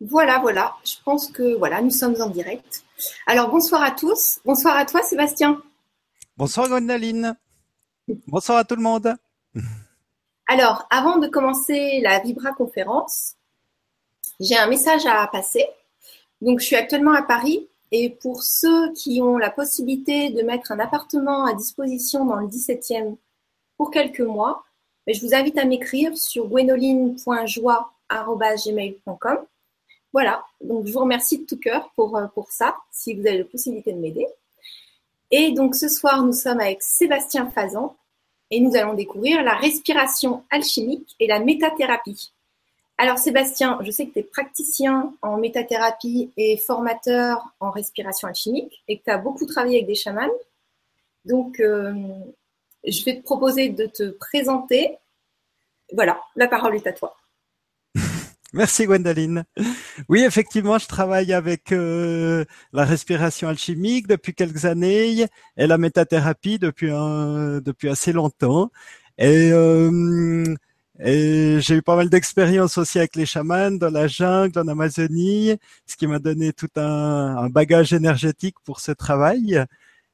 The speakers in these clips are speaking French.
Voilà, voilà. Je pense que voilà, nous sommes en direct. Alors bonsoir à tous. Bonsoir à toi, Sébastien. Bonsoir Gwendoline. Bonsoir à tout le monde. Alors, avant de commencer la Vibra conférence, j'ai un message à passer. Donc, je suis actuellement à Paris et pour ceux qui ont la possibilité de mettre un appartement à disposition dans le 17e pour quelques mois, ben, je vous invite à m'écrire sur gwenoline.joie.gmail.com voilà, donc je vous remercie de tout cœur pour, euh, pour ça, si vous avez la possibilité de m'aider. Et donc ce soir, nous sommes avec Sébastien Fazan et nous allons découvrir la respiration alchimique et la métathérapie. Alors Sébastien, je sais que tu es praticien en métathérapie et formateur en respiration alchimique et que tu as beaucoup travaillé avec des chamans. Donc euh, je vais te proposer de te présenter. Voilà, la parole est à toi. Merci Gwendoline. Oui, effectivement, je travaille avec euh, la respiration alchimique depuis quelques années et la métathérapie depuis depuis assez longtemps. Euh, et, j'ai eu pas mal d'expériences aussi avec les chamans dans la jungle, en Amazonie, ce qui m'a donné tout un, un bagage énergétique pour ce travail.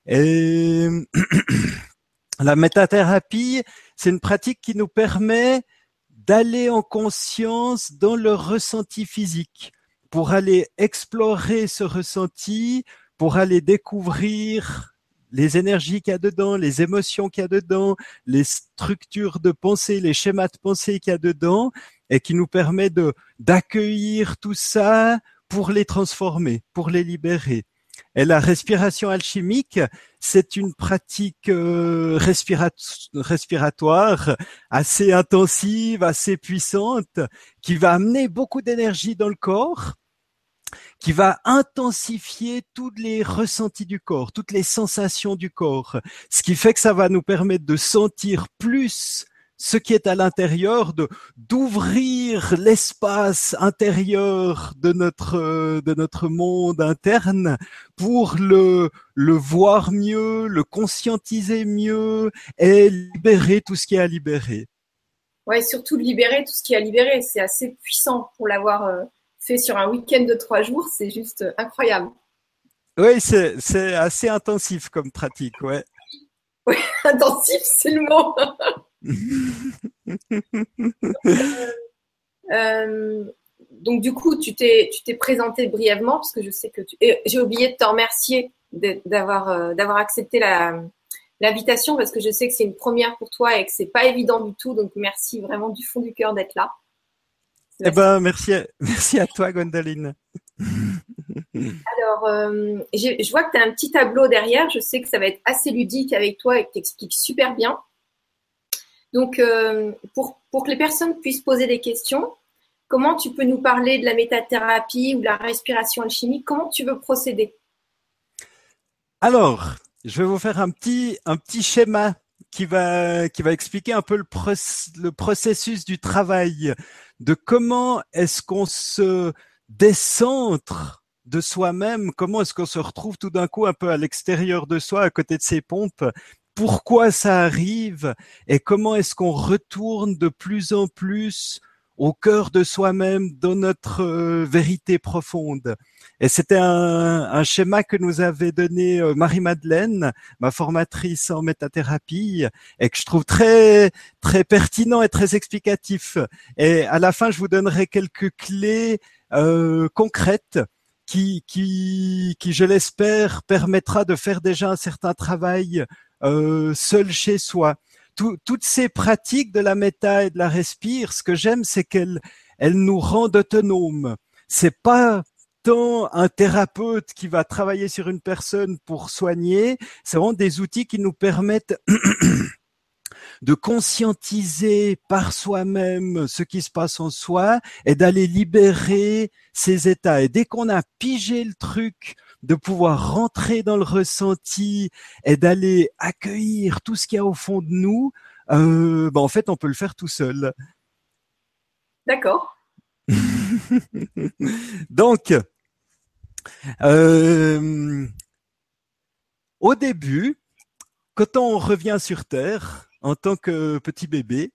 Et la métathérapie, c'est une pratique qui nous permet d'aller en conscience dans le ressenti physique, pour aller explorer ce ressenti, pour aller découvrir les énergies qu'il y a dedans, les émotions qu'il y a dedans, les structures de pensée, les schémas de pensée qu'il y a dedans, et qui nous permet de d'accueillir tout ça pour les transformer, pour les libérer. Et la respiration alchimique, c'est une pratique euh, respiratoire assez intensive, assez puissante, qui va amener beaucoup d'énergie dans le corps, qui va intensifier tous les ressentis du corps, toutes les sensations du corps, ce qui fait que ça va nous permettre de sentir plus ce qui est à l'intérieur, de d'ouvrir l'espace intérieur de notre de notre monde interne pour le le voir mieux, le conscientiser mieux et libérer tout ce qui est à libérer. Ouais, surtout libérer tout ce qui est à libérer, c'est assez puissant pour l'avoir euh, fait sur un week-end de trois jours, c'est juste incroyable. Oui, c'est c'est assez intensif comme pratique, ouais. Oui, intensif, c'est le mot. Euh, donc du coup, tu t'es tu t'es présenté brièvement parce que je sais que tu j'ai oublié de te remercier d'avoir euh, d'avoir accepté la l'invitation parce que je sais que c'est une première pour toi et que c'est pas évident du tout. Donc merci vraiment du fond du cœur d'être là. Eh ben merci merci à toi Gwendoline. Alors, euh, je vois que tu as un petit tableau derrière. Je sais que ça va être assez ludique avec toi et que tu expliques super bien. Donc, euh, pour, que les personnes puissent poser des questions, comment tu peux nous parler de la métathérapie ou de la respiration alchimique? Comment tu veux procéder? Alors, je vais vous faire un petit, schéma qui va, qui va expliquer un peu le, le processus du travail, de comment est-ce qu'on se décentre de soi-même, comment est-ce qu'on se retrouve tout d'un coup un peu à l'extérieur de soi, à côté de ses pompes, pourquoi ça arrive et comment est-ce qu'on retourne de plus en plus au cœur de soi-même, dans notre euh, vérité profonde. Et c'était un, schéma que nous avait donné euh, Marie-Madeleine, ma formatrice en métathérapie, et que je trouve très très pertinent et très explicatif. Et à la fin, je vous donnerai quelques clés euh, concrètes qui, qui, qui, je l'espère, permettra de faire déjà un certain travail seul chez soi. toutes ces pratiques de la méta et de la respire, ce que j'aime, c'est qu'elles elles nous rendent autonomes. C'est pas tant un thérapeute qui va travailler sur une personne pour soigner, c'est vraiment des outils qui nous permettent de conscientiser par soi-même ce qui se passe en soi et d'aller libérer ces états. Et dès qu'on a pigé le truc de pouvoir rentrer dans le ressenti et d'aller accueillir tout ce qu'il y a au fond de nous, euh, ben en fait, on peut le faire tout seul. D'accord. Donc, euh, au début, quand on revient sur Terre en tant que petit bébé,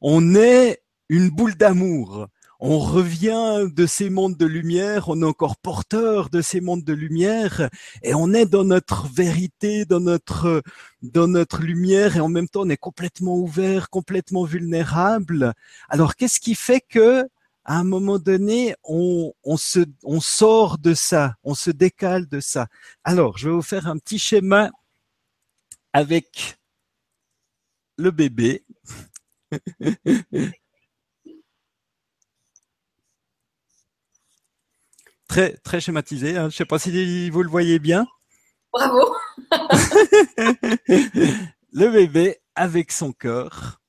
on est une boule d'amour. On revient de ces mondes de lumière, on est encore porteur de ces mondes de lumière, et on est dans notre vérité, dans notre dans notre lumière, et en même temps on est complètement ouvert, complètement vulnérable. Alors qu'est-ce qui fait que à un moment donné, on, on, se, on sort de ça, on se décale de ça? Alors, je vais vous faire un petit schéma avec le bébé. très, très schématisé. Hein. Je ne sais pas si vous le voyez bien. Bravo. le bébé avec son cœur.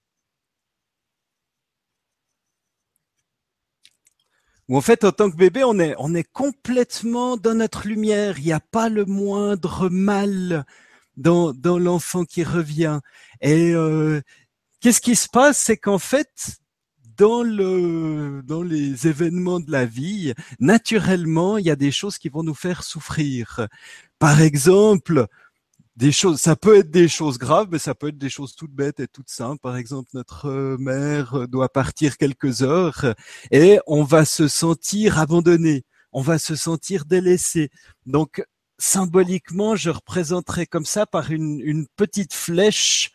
Ou en fait, en tant que bébé, on est, on est complètement dans notre lumière. Il n'y a pas le moindre mal dans, dans l'enfant qui revient. Et euh, qu'est-ce qui se passe, c'est qu'en fait, dans le dans les événements de la vie, naturellement, il y a des choses qui vont nous faire souffrir. Par exemple, des choses, ça peut être des choses graves, mais ça peut être des choses toutes bêtes et toutes simples. Par exemple, notre mère doit partir quelques heures et on va se sentir abandonné, on va se sentir délaissé. Donc, symboliquement, je représenterai comme ça par une, une petite flèche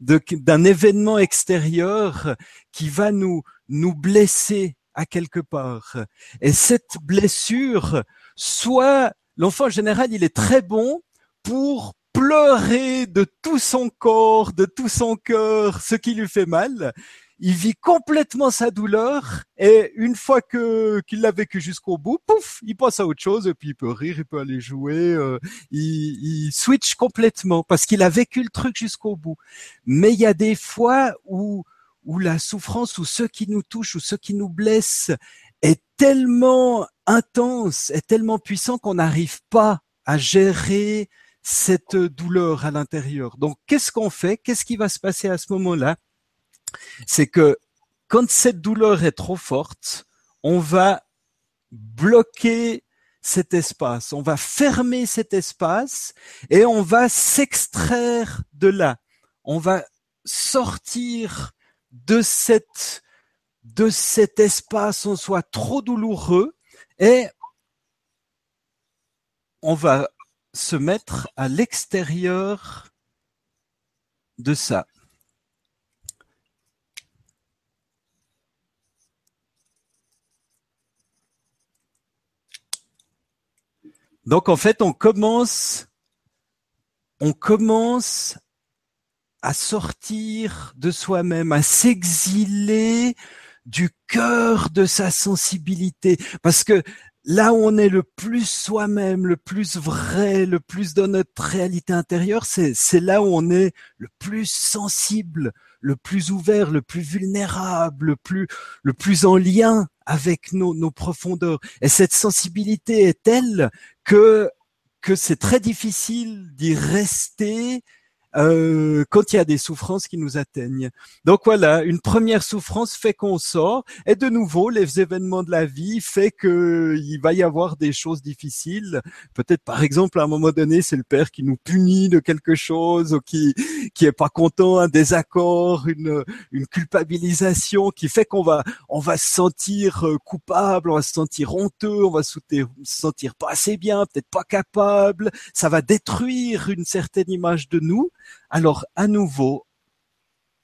d'un événement extérieur qui va nous, nous blesser à quelque part. Et cette blessure, soit l'enfant en général, il est très bon pour pleurer de tout son corps, de tout son cœur, ce qui lui fait mal. Il vit complètement sa douleur et une fois que qu'il l'a vécu jusqu'au bout, pouf, il passe à autre chose et puis il peut rire, il peut aller jouer, euh, il, il switch complètement parce qu'il a vécu le truc jusqu'au bout. Mais il y a des fois où où la souffrance ou ce qui nous touche ou ce qui nous blesse est tellement intense, est tellement puissant qu'on n'arrive pas à gérer cette douleur à l'intérieur. Donc, qu'est-ce qu'on fait? Qu'est-ce qui va se passer à ce moment-là? C'est que quand cette douleur est trop forte, on va bloquer cet espace, on va fermer cet espace et on va s'extraire de là. On va sortir de cet espace en soi trop douloureux et on va se mettre à l'extérieur de ça. Donc en fait, on commence, on commence à sortir de soi-même, à s'exiler du cœur de sa sensibilité, parce que là où on est le plus soi-même, le plus vrai, le plus dans notre réalité intérieure, c'est, là où on est le plus sensible, le plus ouvert, le plus vulnérable, le plus, le plus en lien avec nos, profondeurs. Et cette sensibilité est telle que, que c'est très difficile d'y rester euh, quand il y a des souffrances qui nous atteignent. Donc voilà, une première souffrance fait qu'on sort, et de nouveau, les événements de la vie fait que il va y avoir des choses difficiles. Peut-être par exemple à un moment donné, c'est le père qui nous punit de quelque chose, ou qui qui est pas content, un désaccord, une une culpabilisation qui fait qu'on va on va se sentir euh, coupable, on va se sentir honteux, on va se sentir pas assez bien, peut-être pas capable. Ça va détruire une certaine image de nous. Alors, à nouveau,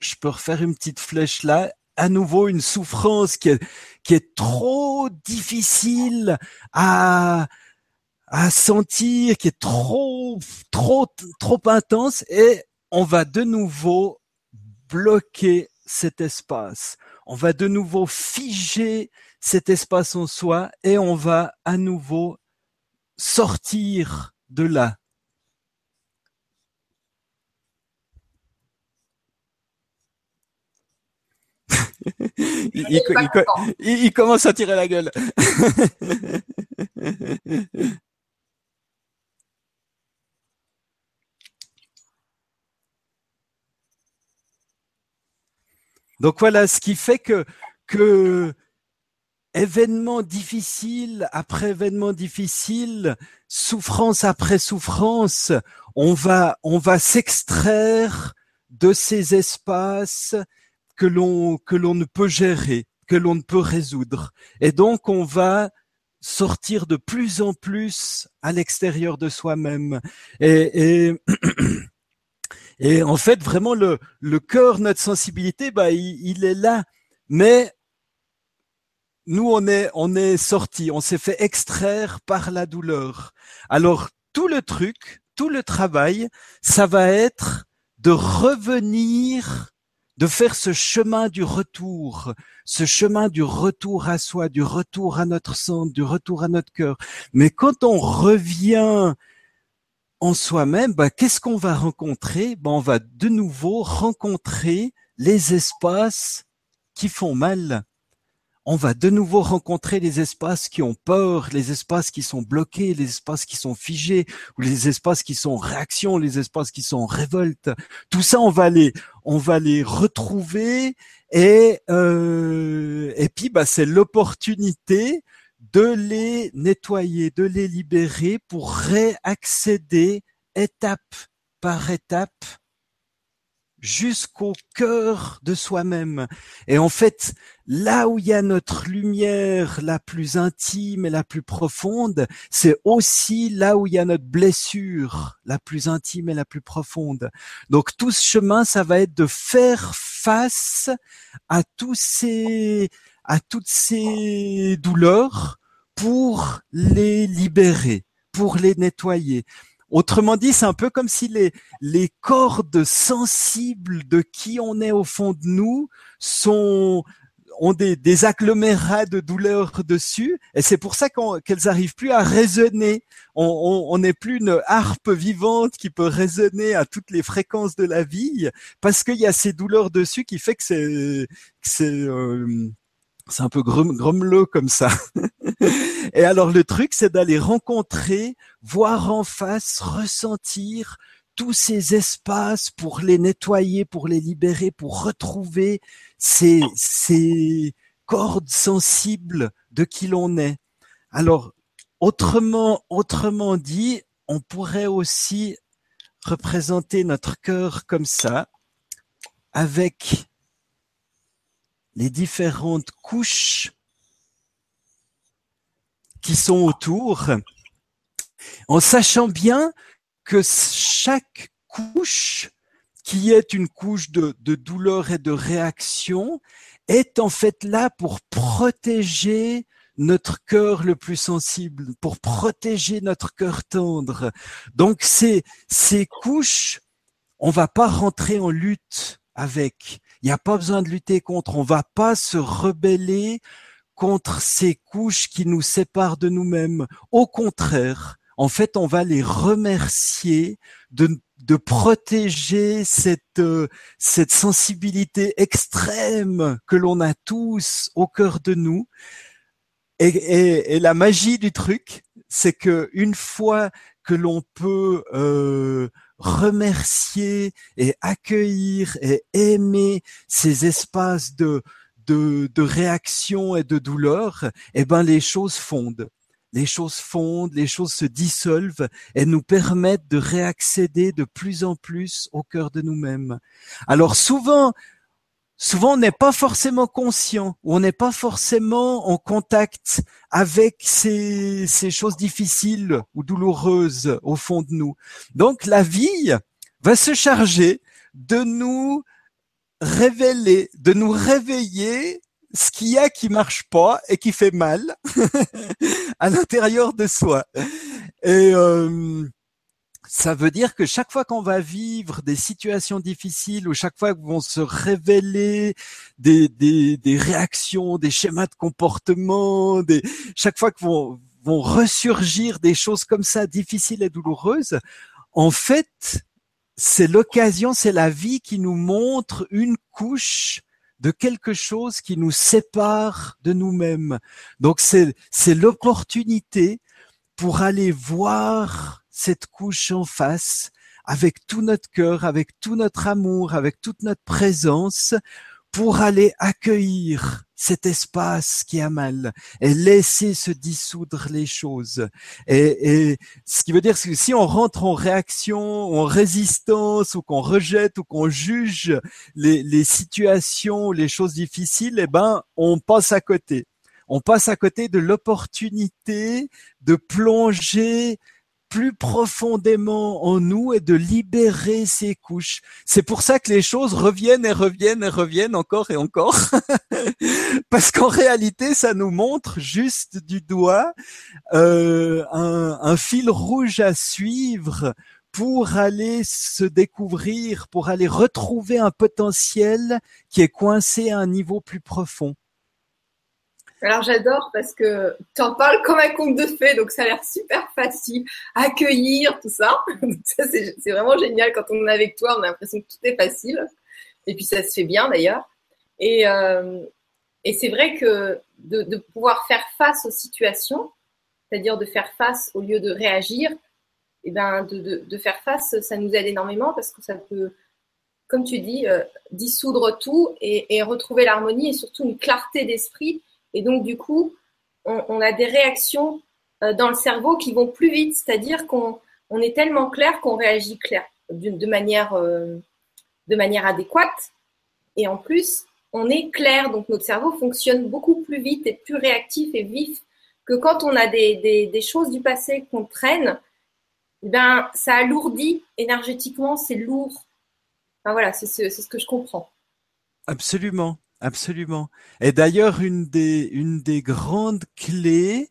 je peux refaire une petite flèche là. À nouveau, une souffrance qui est, trop difficile à, à sentir, qui est trop, trop, trop intense et on va de nouveau bloquer cet espace. On va de nouveau figer cet espace en soi et on va à nouveau sortir de là. Il, commence à tirer la gueule. Donc voilà, ce qui fait que, que événement difficile après événement difficile, souffrance après souffrance, on va, on va s'extraire de ces espaces que l'on que l'on ne peut gérer, que l'on ne peut résoudre. Et donc, on va sortir de plus en plus à l'extérieur de soi-même. Et, et, et, en fait, vraiment, le, le cœur, notre sensibilité, bah, il, est là. Mais nous, on est, on est sorti, on s'est fait extraire par la douleur. Alors, tout le truc, tout le travail, ça va être de revenir, de faire ce chemin du retour, ce chemin du retour à soi, du retour à notre centre, du retour à notre cœur. Mais quand on revient en soi-même, bah, qu'est-ce qu'on va rencontrer? Bah, On va de nouveau rencontrer les espaces qui font mal on va de nouveau rencontrer les espaces qui ont peur, les espaces qui sont bloqués, les espaces qui sont figés, ou les espaces qui sont réaction, les espaces qui sont révolte. Tout ça, on va les, on va les retrouver et euh, et puis bah c'est l'opportunité de les nettoyer, de les libérer pour réaccéder étape par étape jusqu'au cœur de soi-même. Et en fait, là où il y a notre lumière la plus intime et la plus profonde, c'est aussi là où il y a notre blessure la plus intime et la plus profonde. Donc tout ce chemin, ça va être de faire face à tous ces, à toutes ces douleurs pour les libérer, pour les nettoyer. Autrement dit, c'est un peu comme si les, les cordes sensibles de qui on est au fond de nous sont ont des, des agglomérats de douleur dessus, et c'est pour ça qu'elles arrivent plus à résonner. On n'est plus une harpe vivante qui peut résonner à toutes les fréquences de la vie, parce qu'il y a ces douleurs dessus qui fait que c'est euh, c'est un peu grommeleux comme ça. Et alors le truc, c'est d'aller rencontrer, voir en face, ressentir tous ces espaces pour les nettoyer, pour les libérer, pour retrouver ces, ces cordes sensibles de qui l'on est. Alors, autrement, autrement dit, on pourrait aussi représenter notre cœur comme ça, avec les différentes couches qui sont autour, en sachant bien que chaque couche, qui est une couche de, douleur et de réaction, est en fait là pour protéger notre cœur le plus sensible, pour protéger notre cœur tendre. Donc ces, ces couches, on va pas rentrer en lutte avec. Il n'y a pas besoin de lutter contre. On va pas se rebeller contre ces couches qui nous séparent de nous-mêmes. Au contraire, en fait, on va les remercier de, de protéger cette, euh, cette sensibilité extrême que l'on a tous au cœur de nous. Et, et, la magie du truc, c'est que une fois que l'on peut euh, remercier et accueillir et aimer ces espaces de, de, réaction et de douleur, eh ben les choses fondent. Les choses fondent, les choses se dissolvent et nous permettent de réaccéder de plus en plus au cœur de nous-mêmes. Alors souvent, souvent on n'est pas forcément conscient ou on n'est pas forcément en contact avec ces, ces choses difficiles ou douloureuses au fond de nous. Donc la vie va se charger de nous révéler, de nous réveiller ce qu'il y a qui marche pas et qui fait mal à l'intérieur de soi. Et euh, ça veut dire que chaque fois qu'on va vivre des situations difficiles ou chaque fois que vont se révéler des, des, des réactions, des schémas de comportement, des, chaque fois que vont, vont ressurgir des choses comme ça difficiles et douloureuses, en fait, c'est l'occasion, c'est la vie qui nous montre une couche de quelque chose qui nous sépare de nous-mêmes. Donc c'est l'opportunité pour aller voir cette couche en face avec tout notre cœur, avec tout notre amour, avec toute notre présence pour aller accueillir cet espace qui a mal et laisser se dissoudre les choses. Et, et ce qui veut dire que si on rentre en réaction, en résistance, ou qu'on rejette, ou qu'on juge les, les situations, les choses difficiles, eh ben, on passe à côté. On passe à côté de l'opportunité de plonger plus profondément en nous et de libérer ces couches. C'est pour ça que les choses reviennent et reviennent et reviennent encore et encore. Parce qu'en réalité, ça nous montre juste du doigt euh, un, un fil rouge à suivre pour aller se découvrir, pour aller retrouver un potentiel qui est coincé à un niveau plus profond. Alors j'adore parce que tu en parles comme un conte de fées, donc ça a l'air super facile, accueillir, tout ça. c'est vraiment génial quand on est avec toi, on a l'impression que tout est facile. Et puis ça se fait bien d'ailleurs. Et, euh, et c'est vrai que de, pouvoir faire face aux situations, c'est-à-dire de faire face au lieu de réagir, et eh ben de, de, de, faire face, ça nous aide énormément parce que ça peut, comme tu dis, euh, dissoudre tout et, et retrouver l'harmonie et surtout une clarté d'esprit et donc, du coup, on, a des réactions euh, dans le cerveau qui vont plus vite, c'est-à-dire qu'on est tellement clair qu'on réagit clair, de, manière, euh, de manière adéquate. Et en plus, on est clair, donc notre cerveau fonctionne beaucoup plus vite et plus réactif et vif que quand on a des, choses du passé qu'on traîne. Eh ben, ça alourdit énergétiquement, c'est lourd. Voilà, c'est ce que je comprends. Absolument. Absolument. Et d'ailleurs, une des, grandes clés,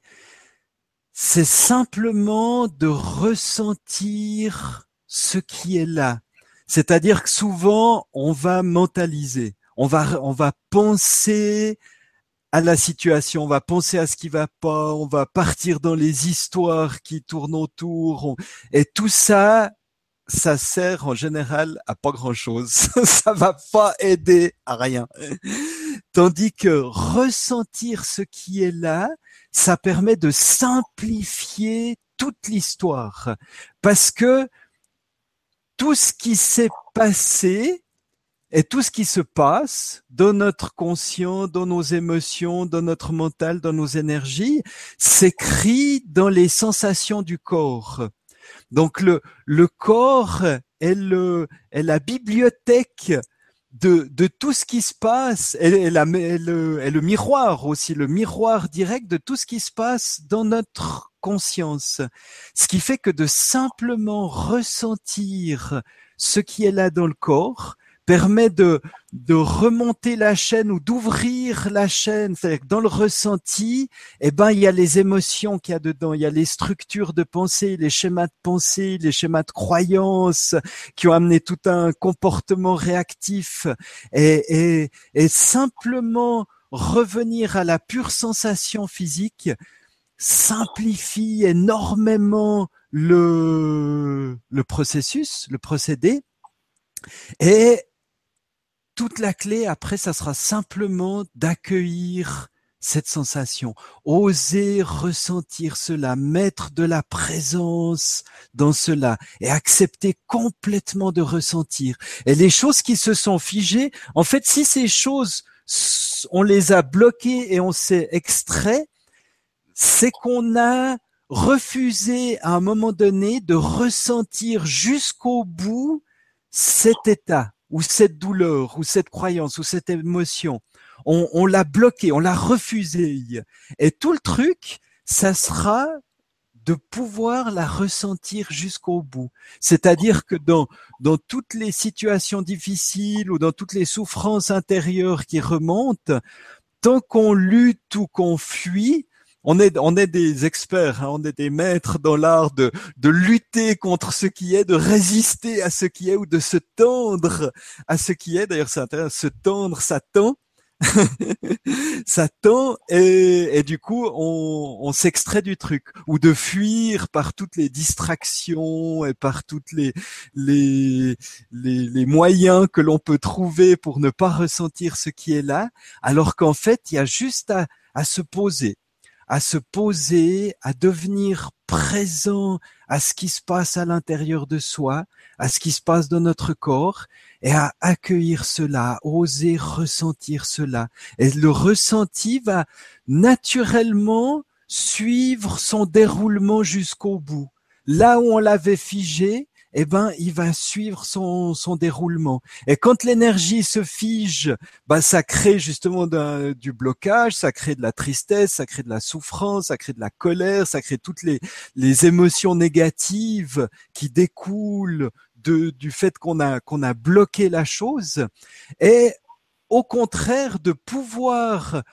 c'est simplement de ressentir ce qui est là. C'est-à-dire que souvent, on va mentaliser, on va, on va penser à la situation, on va penser à ce qui va pas, on va partir dans les histoires qui tournent autour, et tout ça, ça sert en général à pas grand chose. ça va pas aider à rien. Tandis que ressentir ce qui est là, ça permet de simplifier toute l'histoire. Parce que tout ce qui s'est passé et tout ce qui se passe dans notre conscient, dans nos émotions, dans notre mental, dans nos énergies, s'écrit dans les sensations du corps. Donc le, le corps est, le, est la bibliothèque de, de tout ce qui se passe, est, la, le, est le miroir aussi, le miroir direct de tout ce qui se passe dans notre conscience. Ce qui fait que de simplement ressentir ce qui est là dans le corps, permet de, de remonter la chaîne ou d'ouvrir la chaîne. C'est-à-dire que dans le ressenti, eh ben, il y a les émotions qu'il y a dedans, il y a les structures de pensée, les schémas de pensée, les schémas de croyance qui ont amené tout un comportement réactif. Et, et, et simplement revenir à la pure sensation physique simplifie énormément le, le processus, le procédé, et toute la clé après, ça sera simplement d'accueillir cette sensation, oser ressentir cela, mettre de la présence dans cela et accepter complètement de ressentir. Et les choses qui se sont figées, en fait, si ces choses, on les a bloquées et on s'est extrait, c'est qu'on a refusé à un moment donné de ressentir jusqu'au bout cet état ou cette douleur, ou cette croyance, ou cette émotion, on, on l'a bloqué, on l'a refusé. Et tout le truc, ça sera de pouvoir la ressentir jusqu'au bout. C'est-à-dire que dans, dans toutes les situations difficiles ou dans toutes les souffrances intérieures qui remontent, tant qu'on lutte ou qu'on fuit, on est, des experts, hein, on est des maîtres dans l'art de, de lutter contre ce qui est, de résister à ce qui est ou de se tendre à ce qui est. D'ailleurs, c'est intéressant, se tendre, ça tend. ça tend et, et, du coup on, on s'extrait du truc ou de fuir par toutes les distractions et par toutes les les, les, les moyens que l'on peut trouver pour ne pas ressentir ce qui est là alors qu'en fait il y a juste à, à se poser à se poser, à devenir présent à ce qui se passe à l'intérieur de soi, à ce qui se passe dans notre corps, et à accueillir cela, oser ressentir cela. Et le ressenti va naturellement suivre son déroulement jusqu'au bout. Là où on l'avait figé, eh ben, il va suivre son, son déroulement. Et quand l'énergie se fige, bah, ça crée justement du blocage, ça crée de la tristesse, ça crée de la souffrance, ça crée de la colère, ça crée toutes les, les émotions négatives qui découlent de, du fait qu'on a, qu'on a bloqué la chose. Et au contraire, de pouvoir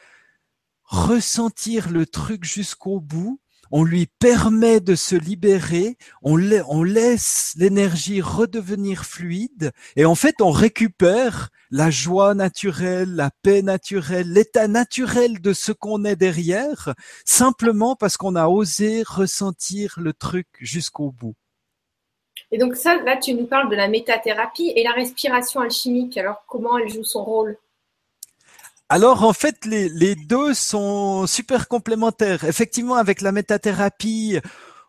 ressentir le truc jusqu'au bout, on lui permet de se libérer, on, laisse l'énergie redevenir fluide et en fait on récupère la joie naturelle, la paix naturelle, l'état naturel de ce qu'on est derrière, simplement parce qu'on a osé ressentir le truc jusqu'au bout. Et donc ça, là, tu nous parles de la métathérapie et la respiration alchimique. Alors, comment elle joue son rôle? Alors en fait, les, deux sont super complémentaires. Effectivement, avec la métathérapie,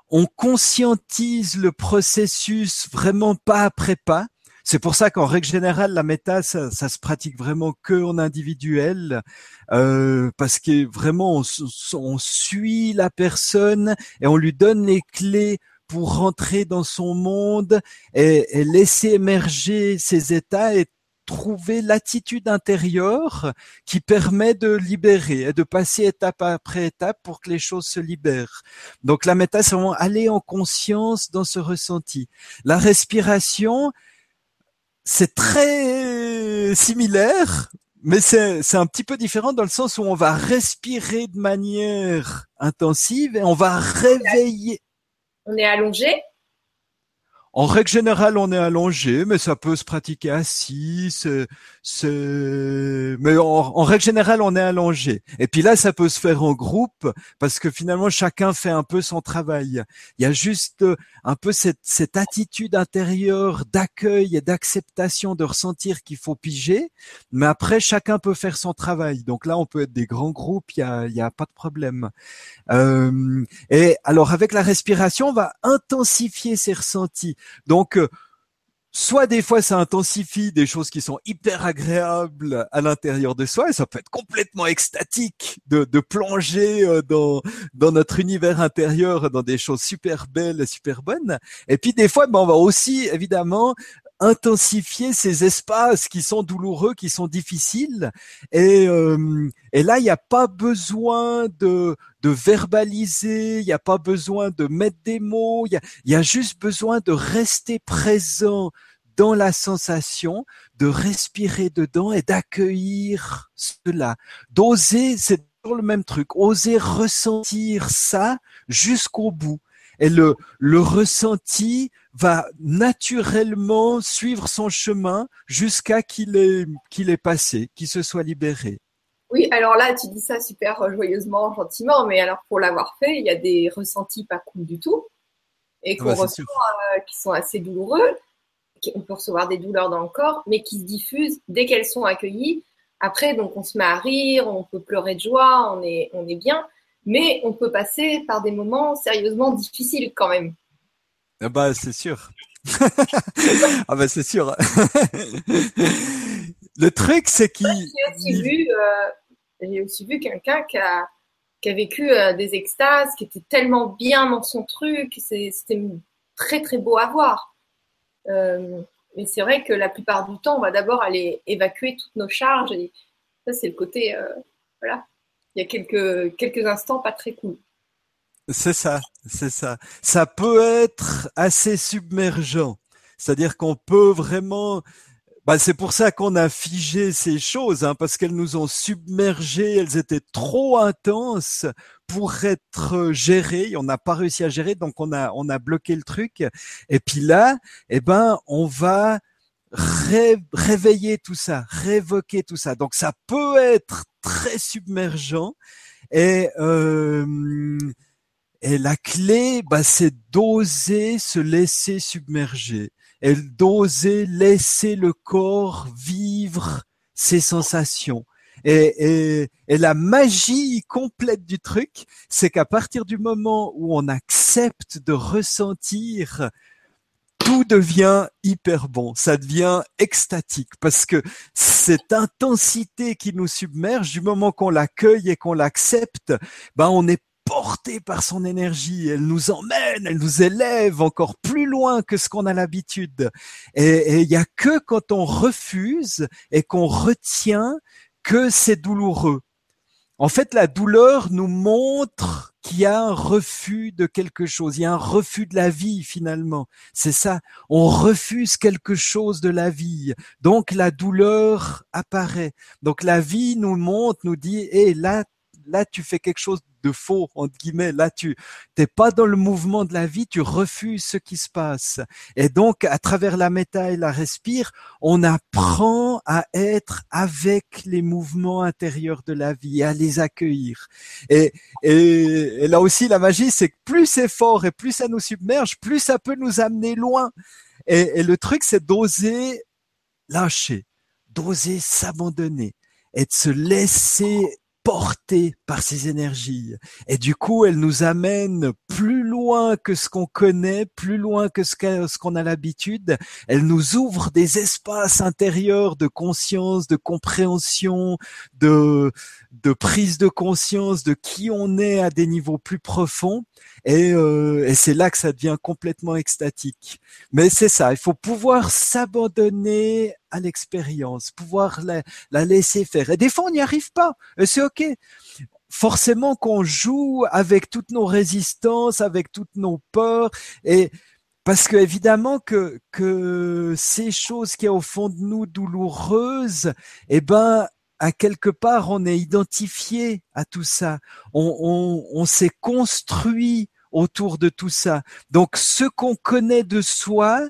on conscientise le processus vraiment pas après pas. C'est pour ça qu'en règle générale, la méta, ça, se pratique vraiment que en individuel, euh, parce que vraiment, on, suit la personne et on lui donne les clés pour rentrer dans son monde et, et laisser émerger ses états et trouver l'attitude intérieure qui permet de libérer et de passer étape après étape pour que les choses se libèrent. Donc la méta, c'est vraiment aller en conscience dans ce ressenti. La respiration, c'est très similaire, mais c'est un petit peu différent dans le sens où on va respirer de manière intensive et on va réveiller. On est allongé en règle générale, on est allongé, mais ça peut se pratiquer assis. Mais en, règle générale, on est allongé. Et puis là, ça peut se faire en groupe parce que finalement, chacun fait un peu son travail. Il y a juste un peu cette, cette attitude intérieure d'accueil et d'acceptation de ressentir qu'il faut piger. Mais après, chacun peut faire son travail. Donc là, on peut être des grands groupes. Il y a, y a pas de problème. Euh, et alors, avec la respiration, on va intensifier ces ressentis. Donc, euh, soit des fois ça intensifie des choses qui sont hyper agréables à l'intérieur de soi et ça peut être complètement extatique de, plonger euh, dans, dans notre univers intérieur dans des choses super belles super bonnes. Et puis des fois ben, on va aussi évidemment intensifier ces espaces qui sont douloureux, qui sont difficiles. Et, euh, et là, il n'y a pas besoin de, de verbaliser, il n'y a pas besoin de mettre des mots, il y a, y a juste besoin de rester présent dans la sensation, de respirer dedans et d'accueillir cela. D'oser, c'est toujours le même truc, oser ressentir ça jusqu'au bout. Et le, le ressenti va naturellement suivre son chemin jusqu'à qu'il ait, qu'il ait passé, qu'il se soit libéré. Oui, alors là, tu dis ça super joyeusement, gentiment, mais alors pour l'avoir fait, il y a des ressentis pas cool du tout et qu'on ressent, euh, qui sont assez douloureux. On peut recevoir des douleurs dans le corps, mais qui se diffusent dès qu'elles sont accueillies. Après, donc, on se met à rire, on peut pleurer de joie, on est, on est bien, mais on peut passer par des moments sérieusement difficiles quand même. Ah bah, c'est sûr. ah bah, c'est sûr. Le truc, c'est qu'il. J'ai aussi vu, euh, aussi vu quelqu'un qui a, qui a vécu euh, des extases, qui était tellement bien dans son truc. C'était très, très beau à voir. Euh, mais c'est vrai que la plupart du temps, on va d'abord aller évacuer toutes nos charges. Et ça, c'est le côté. voilà. Il y a quelques, quelques instants pas très cool. C'est ça, c'est ça. Ça peut être assez submergent. C'est-à-dire qu'on peut vraiment. Bah, c'est pour ça qu'on a figé ces choses, hein, parce qu'elles nous ont submergées, elles étaient trop intenses pour être gérées. On n'a pas réussi à gérer, donc on a on a bloqué le truc. Et puis là, eh ben, on va réveiller tout ça, révoquer tout ça. Donc ça peut être très submergent et euh, et la clé, bah, c'est d'oser se laisser submerger. Et d'oser laisser le corps vivre ses sensations. Et, et, la magie complète du truc, c'est qu'à partir du moment où on accepte de ressentir, tout devient hyper bon, ça devient extatique parce que cette intensité qui nous submerge, du moment qu'on l'accueille et qu'on l'accepte, ben on est porté par son énergie, elle nous emmène, elle nous élève encore plus loin que ce qu'on a l'habitude. Et il y a que quand on refuse et qu'on retient que c'est douloureux. En fait, la douleur nous montre qu'il y a un refus de quelque chose, il y a un refus de la vie finalement. C'est ça, on refuse quelque chose de la vie. Donc la douleur apparaît. Donc la vie nous montre, nous dit, hé, là, là tu fais quelque chose de faux entre guillemets. Là, tu t'es pas dans le mouvement de la vie, tu refuses ce qui se passe. Et donc, à travers la méta et la respire, on apprend à être avec les mouvements intérieurs de la vie, à les accueillir. Et, et, là aussi, la magie, c'est que plus c'est fort et plus ça nous submerge, plus ça peut nous amener loin. Et, et le truc, c'est d'oser lâcher, d'oser s'abandonner et de se laisser portée par ces énergies. Et du coup, elle nous amène plus loin que ce qu'on connaît, plus loin que ce qu'on a l'habitude. Elle nous ouvre des espaces intérieurs de conscience, de compréhension, de, de prise de conscience de qui on est à des niveaux plus profonds. Et, euh, et c'est là que ça devient complètement extatique. Mais c'est ça, il faut pouvoir s'abandonner à l'expérience, pouvoir la, la, laisser faire. Et des fois, on n'y arrive pas. C'est ok. Forcément qu'on joue avec toutes nos résistances, avec toutes nos peurs, et parce que évidemment que que ces choses qui sont au fond de nous douloureuses, eh ben à quelque part, on est identifié à tout ça. On, on, on s'est construit autour de tout ça. Donc, ce qu'on connaît de soi,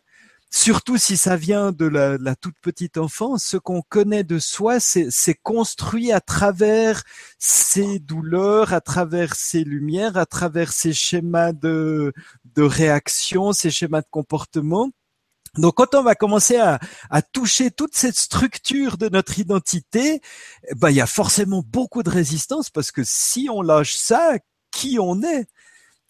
surtout si ça vient de la, la toute petite enfance, ce qu'on connaît de soi, c'est construit à travers ces douleurs, à travers ces lumières, à travers ces schémas de, de réaction, ces schémas de comportement. Donc quand on va commencer à, toucher toute cette structure de notre identité, ben, il y a forcément beaucoup de résistance parce que si on lâche ça, qui on est,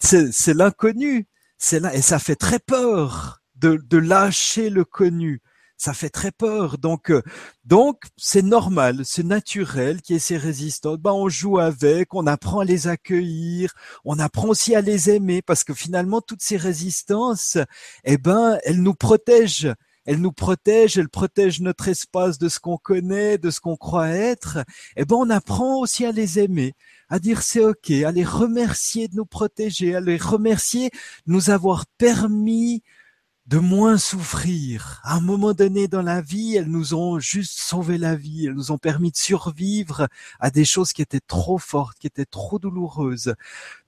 c'est l'inconnu, c'est là et ça fait très peur de, de lâcher le connu ça fait très peur. Donc, euh, donc c'est normal, c'est naturel qu'il y ait ces résistances. Ben, on joue avec, on apprend à les accueillir, on apprend aussi à les aimer, parce que finalement, toutes ces résistances, eh ben, elles nous protègent. Elles nous protègent, elles protègent notre espace de ce qu'on connaît, de ce qu'on croit être. Eh ben, on apprend aussi à les aimer, à dire c'est ok, à les remercier de nous protéger, à les remercier de nous avoir permis de moins souffrir. À un moment donné dans la vie, elles nous ont juste sauvé la vie, elles nous ont permis de survivre à des choses qui étaient trop fortes, qui étaient trop douloureuses.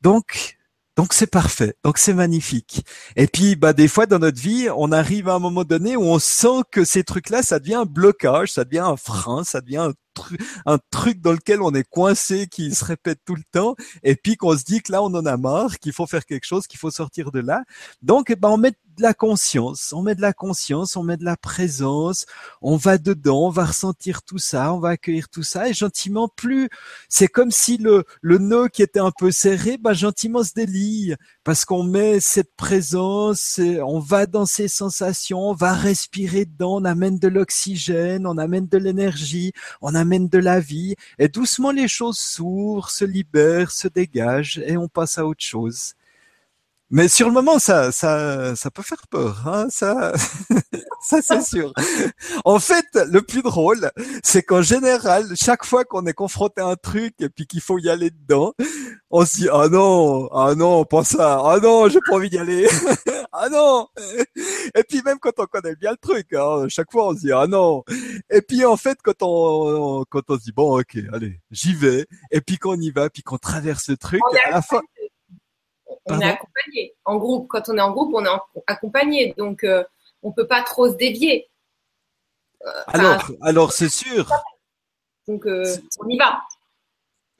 Donc, donc c'est parfait, donc c'est magnifique. Et puis bah des fois dans notre vie, on arrive à un moment donné où on sent que ces trucs-là, ça devient un blocage, ça devient un frein, ça devient un un truc dans lequel on est coincé, qui se répète tout le temps, et puis qu'on se dit que là on en a marre, qu'il faut faire quelque chose, qu'il faut sortir de là. Donc, eh ben, on met de la conscience, on met de la conscience, on met de la présence, on va dedans, on va ressentir tout ça, on va accueillir tout ça, et gentiment, plus c'est comme si le, le nœud qui était un peu serré, ben, gentiment se délie, parce qu'on met cette présence, on va dans ces sensations, on va respirer dedans, on amène de l'oxygène, on amène de l'énergie, on amène de la vie, et doucement les choses s'ouvrent, se libèrent, se dégagent, et on passe à autre chose. Mais sur le moment, ça, ça, ça peut faire peur, hein, ça, ça c'est sûr. En fait, le plus drôle, c'est qu'en général, chaque fois qu'on est confronté à un truc et puis qu'il faut y aller dedans, on se dit ah non, ah non, pas ça, ah non, j'ai pas envie d'y aller, ah non. Et puis même quand on connaît bien le truc, hein, chaque fois on se dit ah non. Et puis en fait, quand on, quand on se dit bon ok, allez, j'y vais, et puis qu'on y va, puis qu'on traverse le truc, à la fin on est accompagné. En groupe, quand on est en groupe, on est accompagné. Donc, euh, on ne peut pas trop se dévier. Euh, alors, alors c'est sûr. Donc, euh, on y va.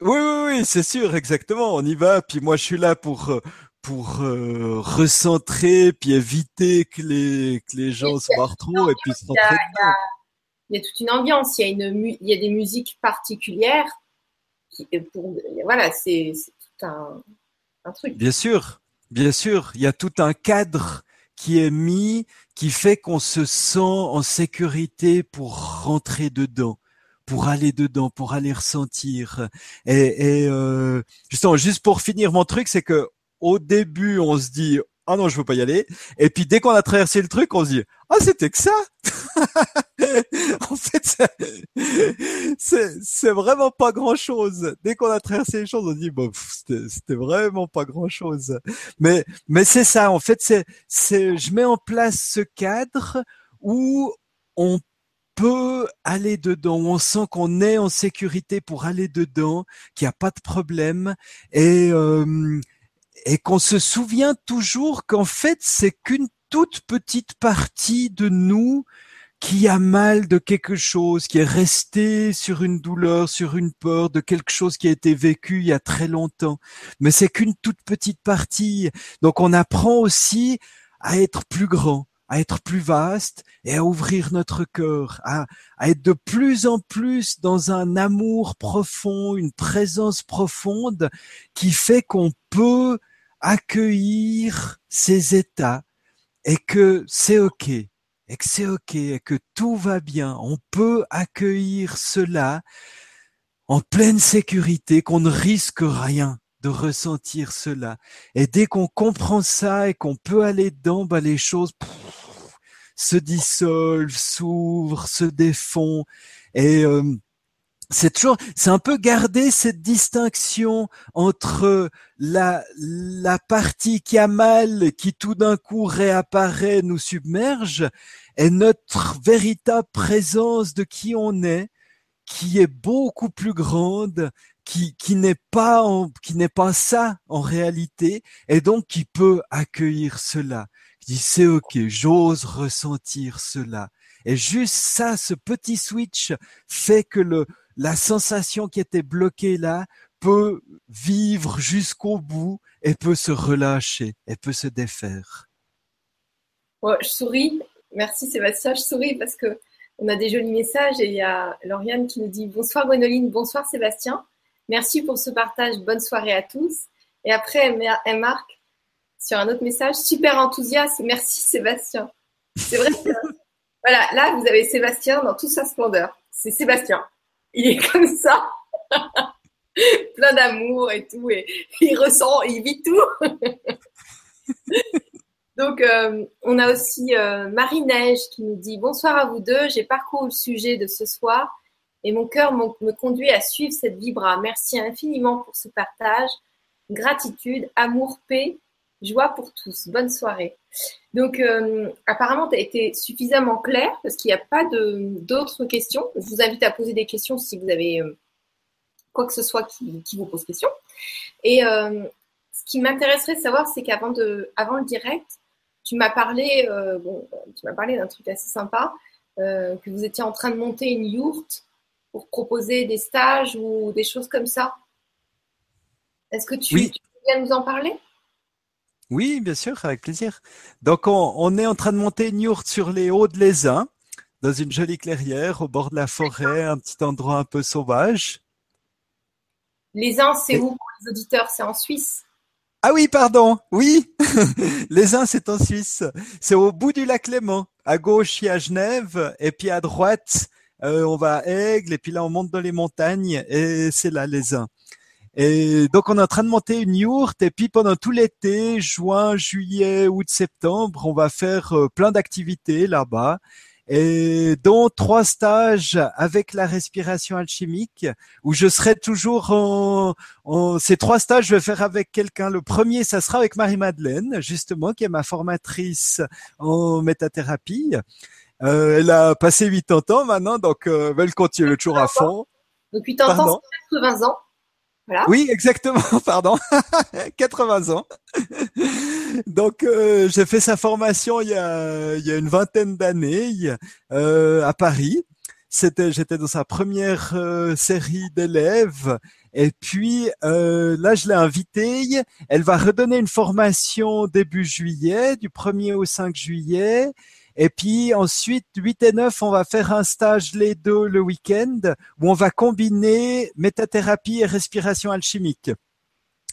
Oui, oui, oui, c'est sûr, exactement. On y va. Puis moi, je suis là pour pour recentrer, puis éviter que les que les gens se barrent trop et puis se il y a toute une ambiance, il y a, une, il y a des musiques particulières. pour, voilà, c'est tout un, un truc. Bien sûr, bien sûr, il y a tout un cadre qui est mis, qui fait qu'on se sent en sécurité pour rentrer dedans pour aller dedans, pour aller ressentir. Et, et euh, justement, juste pour finir mon truc, c'est que au début, on se dit ah non, je veux pas y aller. Et puis dès qu'on a traversé le truc, on se dit ah c'était que ça. en fait, c'est vraiment pas grand chose. Dès qu'on a traversé les choses, on se dit bon c'était vraiment pas grand chose. Mais mais c'est ça. En fait, c'est c'est je mets en place ce cadre où on peut aller dedans, on sent qu'on est en sécurité pour aller dedans, qu'il n'y a pas de problème et euh, et qu'on se souvient toujours qu'en fait c'est qu'une toute petite partie de nous qui a mal de quelque chose, qui est resté sur une douleur, sur une peur, de quelque chose qui a été vécu il y a très longtemps. Mais c'est qu'une toute petite partie. Donc on apprend aussi à être plus grand, à être plus vaste et à ouvrir notre cœur, à, être de plus en plus dans un amour profond, une présence profonde qui fait qu'on peut accueillir ces états et que c'est ok, et que c'est ok, et que tout va bien. On peut accueillir cela en pleine sécurité, qu'on ne risque rien de ressentir cela. Et dès qu'on comprend ça et qu'on peut aller dedans, bah les choses se dissolvent, s'ouvrent, se défont. Et euh, c'est toujours, c'est un peu garder cette distinction entre la, la partie qui a mal, qui tout d'un coup réapparaît, nous submerge, et notre véritable présence de qui on est, qui est beaucoup plus grande, qui, n'est pas qui n'est pas ça en réalité, et donc qui peut accueillir cela. Qui dit c'est ok, j'ose ressentir cela. Et juste ça, ce petit switch fait que le, la sensation qui était bloquée là peut vivre jusqu'au bout et peut se relâcher et peut se défaire. je souris. Merci Sébastien, je souris parce que on a des jolis messages et il y a Lauriane qui nous dit bonsoir Gwénoline, bonsoir Sébastien. Merci pour ce partage. Bonne soirée à tous. Et après, elle marque sur un autre message super enthousiaste. Merci Sébastien. C'est vrai que voilà, là vous avez Sébastien dans toute sa splendeur. C'est Sébastien il est comme ça, plein d'amour et tout, et il ressent, il vit tout. Donc, euh, on a aussi euh, Marie-Neige qui nous dit Bonsoir à vous deux, j'ai parcouru le sujet de ce soir et mon cœur me conduit à suivre cette vibra. Merci infiniment pour ce partage. Gratitude, amour, paix, joie pour tous. Bonne soirée. Donc, euh, apparemment, tu as été suffisamment clair parce qu'il n'y a pas d'autres questions. Je vous invite à poser des questions si vous avez euh, quoi que ce soit qui, vous pose question. Et euh, ce qui m'intéresserait de savoir, c'est qu'avant avant le direct, tu m'as parlé, bon, parlé d'un truc assez sympa, que vous étiez en train de monter une yourte pour proposer des stages ou des choses comme ça. Est-ce que tu, tu viens nous en parler? Oui, bien sûr, avec plaisir. Donc, on, est en train de monter une yourte sur les hauts de l'Aisin, dans une jolie clairière, au bord de la forêt, un petit endroit un peu sauvage. L'Aisin, c'est où pour les auditeurs? C'est en Suisse? Ah oui, pardon, oui L'Aisin, c'est en Suisse. C'est au bout du lac Léman. À gauche, il y a Genève, et puis à droite, euh, on va à Aigle, et puis là, on monte dans les montagnes, et c'est là, l'Aisin. Et donc on est en train de monter une yourte et puis pendant tout l'été, juin, juillet, août, septembre, on va faire euh, plein d'activités là-bas et dont trois stages avec la respiration alchimique où je serai toujours en, en, ces trois stages je vais faire avec quelqu'un le premier ça sera avec Marie Madeleine justement qui est ma formatrice en métathérapie euh, elle a passé 80 ans maintenant donc euh, elle continue toujours à fond donc 80 ans 80 ans oui, exactement, pardon. 80 ans. Donc, euh, j'ai fait sa formation il y a, il y a une vingtaine d'années euh, à Paris. C'était, j'étais dans sa première euh, série d'élèves. Et puis là, je l'ai invitée. Elle va redonner une formation début juillet, du 1er au 5 juillet. Et puis ensuite, 8 et 9, on va faire un stage les deux le week-end où on va combiner métathérapie et respiration alchimique.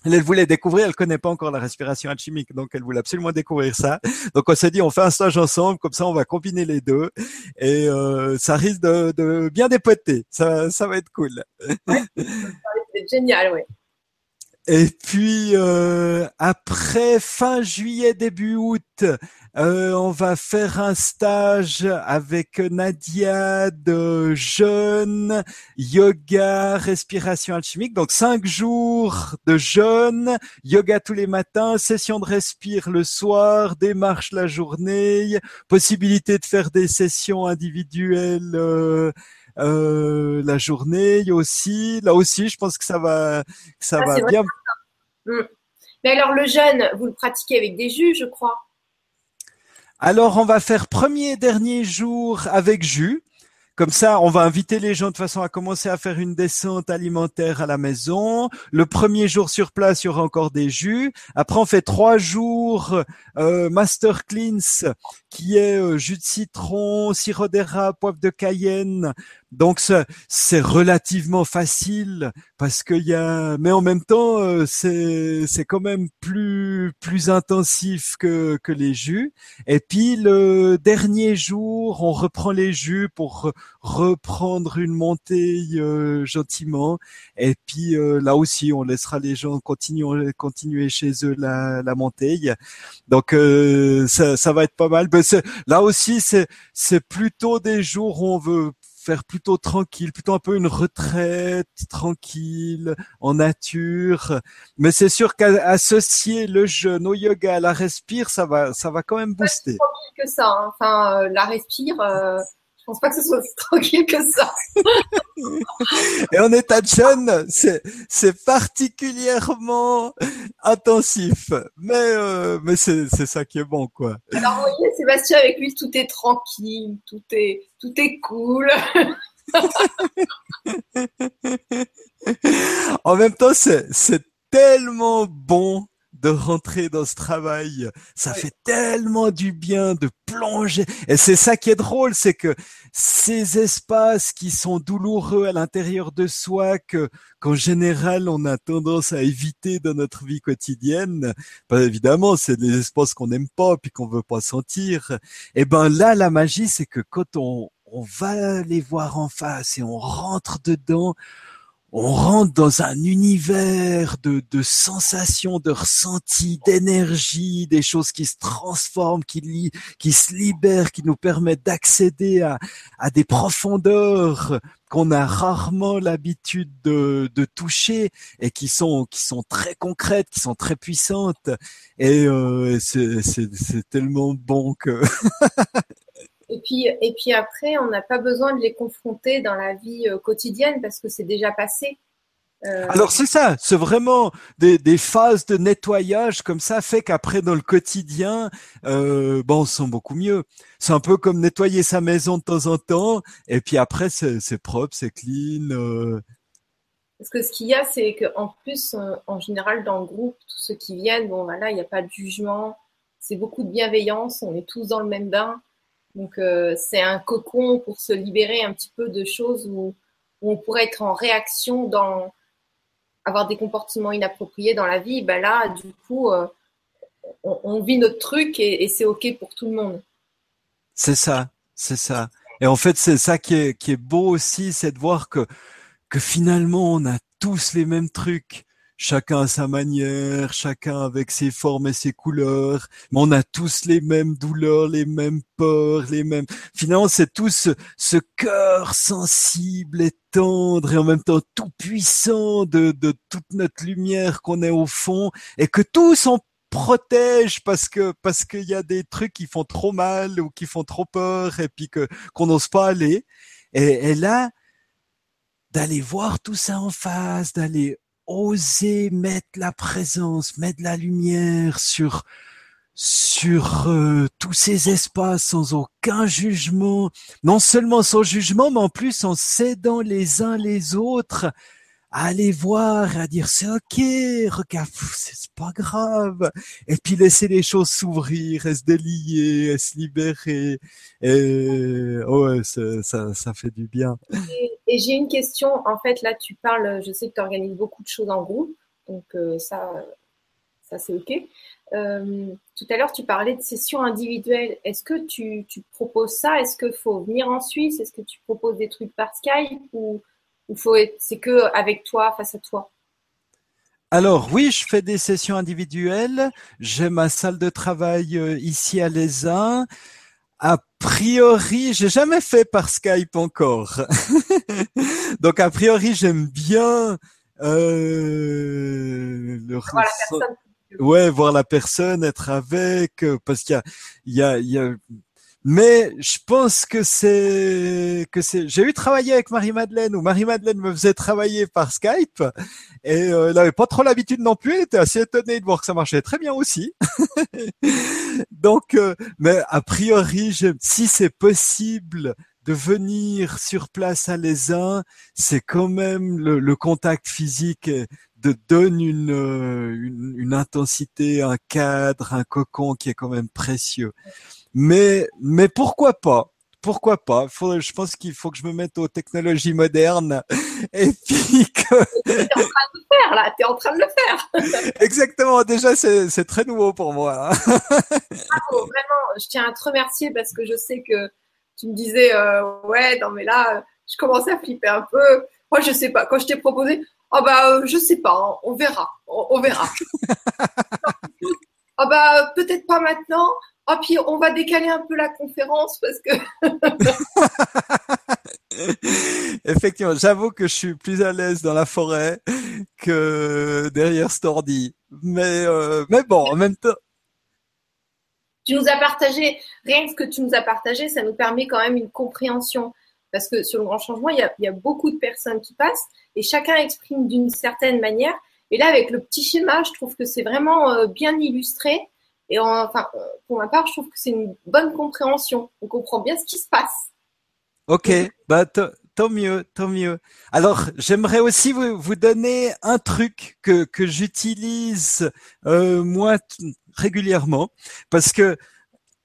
Elle voulait découvrir, elle connaît pas encore la respiration alchimique, donc elle voulait absolument découvrir ça. Donc on s'est dit, on fait un stage ensemble, comme ça on va combiner les deux, et euh, ça risque de, bien dépoter. Ça, ça va être cool. c'est génial, oui. Et puis euh, après fin juillet début août, euh, on va faire un stage avec Nadia de jeûne, yoga, respiration alchimique. Donc cinq jours de jeûne, yoga tous les matins, session de respire le soir, démarche la journée, possibilité de faire des sessions individuelles. Euh, euh, la journée aussi. Là aussi, je pense que ça va, ça ah, va bien. Mm. Mais alors le jeûne, vous le pratiquez avec des jus, je crois? Alors on va faire premier et dernier jour avec jus. Comme ça, on va inviter les gens de façon à commencer à faire une descente alimentaire à la maison. Le premier jour sur place, il y aura encore des jus. Après, on fait trois jours euh, Master Cleanse, qui est euh, jus de citron, sirop d'érable, poivre de cayenne, donc c'est relativement facile parce qu'il y a, mais en même temps euh, c'est c'est quand même plus plus intensif que que les jus. Et puis le dernier jour, on reprend les jus pour reprendre une montée euh, gentiment. Et puis euh, là aussi, on laissera les gens continuer continuer chez eux la la montée. Donc ça ça va être pas mal. Mais là aussi c'est c'est plutôt des jours où on veut faire plutôt tranquille, plutôt un peu une retraite tranquille en nature. Mais c'est sûr qu'associer le jeûne au yoga, à la respire, ça va, ça va quand même booster. Pas tranquille que ça. Hein. Enfin, euh, la respire. Euh, je pense pas que ce soit aussi tranquille que ça. Et en état de jeûne, c'est c'est particulièrement intensif, mais euh, mais c'est c'est ça qui est bon quoi. Alors vous voyez Sébastien avec lui tout est tranquille, tout est tout est cool. en même temps, c'est c'est tellement bon de rentrer dans ce travail. Ça fait tellement du bien de plonger. Et c'est ça qui est drôle, c'est que ces espaces qui sont douloureux à l'intérieur de soi, que qu'en général on a tendance à éviter dans notre vie quotidienne, bah, évidemment c'est des espaces qu'on n'aime pas puis qu'on veut pas sentir. Et ben là, la magie, c'est que quand on on va les voir en face et on rentre dedans, on rentre dans un univers de, de sensations, de ressentis, d'énergie, des choses qui se transforment, qui, qui se libèrent, qui nous permettent d'accéder à, à des profondeurs qu'on a rarement l'habitude de, de, toucher et qui sont qui sont très concrètes, qui sont très puissantes. Et euh, c'est tellement bon que Et puis, et puis après, on n'a pas besoin de les confronter dans la vie euh, quotidienne parce que c'est déjà passé. Euh... Alors c'est ça, c'est vraiment des, des, phases de nettoyage comme ça fait qu'après dans le quotidien, euh, bon, on se sent beaucoup mieux. C'est un peu comme nettoyer sa maison de temps en temps, et puis après c'est propre, c'est clean. Euh... Parce que ce qu'il y a, c'est qu'en plus, en général, dans le groupe, tous ceux qui viennent, bon voilà, il n'y a pas de jugement, c'est beaucoup de bienveillance, on est tous dans le même bain. Donc euh, c'est un cocon pour se libérer un petit peu de choses où, on pourrait être en réaction dans avoir des comportements inappropriés dans la vie. Ben là, du coup, euh, on, vit notre truc et, c'est ok pour tout le monde. C'est ça, c'est ça. Et en fait, c'est ça qui est, qui est beau aussi, c'est de voir que que finalement on a tous les mêmes trucs chacun à sa manière, chacun avec ses formes et ses couleurs, mais on a tous les mêmes douleurs, les mêmes peurs, les mêmes. Finalement, c'est tout ce, cœur sensible et tendre et en même temps tout puissant de, toute notre lumière qu'on est au fond et que tous on protège parce que parce qu'il y a des trucs qui font trop mal ou qui font trop peur et puis que qu'on n'ose pas aller et là d'aller voir tout ça en face, d'aller oser mettre la présence, mettre la lumière sur sur euh, tous ces espaces sans aucun jugement, non seulement sans jugement, mais en plus en s'aidant les uns les autres à aller voir, à dire c'est ok, regarde, c'est pas grave, et puis laisser les choses s'ouvrir, et se délier, et se libérer, et ouais, ça, ça fait du bien. Et, j'ai une question, en fait, là tu parles, je sais que tu organises beaucoup de choses en groupe, donc euh, ça, ça c'est ok. Euh, tout à l'heure, tu parlais de sessions individuelles. Est-ce que tu, proposes ça? Est-ce qu'il faut venir en Suisse? Est-ce que tu proposes des trucs par Skype faut c'est que avec toi, face à toi alors oui, je fais des sessions individuelles. J'ai ma salle de travail euh, ici à Lesin. A priori, j'ai jamais fait par Skype encore. Donc a priori, j'aime bien euh, le ouais, voir la personne, être avec, euh, parce qu'il y a, il y a, il y a, mais je pense que c'est que c'est. J'ai eu travaillé avec Marie-Madeleine où Marie-Madeleine me faisait travailler par Skype et euh, elle avait pas trop l'habitude non plus. Elle était assez étonnée de voir que ça marchait très bien aussi. Donc, euh, mais a priori, si c'est possible de venir sur place à les uns, c'est quand même le, contact physique de donne euh, une, une, intensité, un cadre, un cocon qui est quand même précieux. Mais, mais pourquoi pas? Pourquoi pas? Je pense qu'il faut que je me mette aux technologies modernes et puis que. T'es en train de le faire là, t'es en train de le faire. Exactement. Déjà, c'est très nouveau pour moi. Hein. vraiment, je tiens à te remercier parce que je sais que tu me disais euh, ouais, non mais là, je commençais à flipper un peu. Moi, je sais pas. Quand je t'ai proposé, oh bah, euh, je sais pas, hein, on verra, on, verra. oh bah, peut-être pas maintenant. Oh, puis on va décaler un peu la conférence parce que. Effectivement, j'avoue que je suis plus à l'aise dans la forêt que derrière. Mais, euh, mais bon, en même temps. Tu nous as partagé, rien que ce que tu nous as partagé, ça nous permet quand même une compréhension. Parce que sur le grand changement, il y a, beaucoup de personnes qui passent et chacun exprime d'une certaine manière. Et là, avec le petit schéma, je trouve que c'est vraiment euh, bien illustré. Et enfin, pour ma part, je trouve que c'est une bonne compréhension. On comprend bien ce qui se passe. Ok, bah tant mieux, tant mieux. Alors, j'aimerais aussi vous, donner un truc que, que j'utilise euh, moi régulièrement, parce que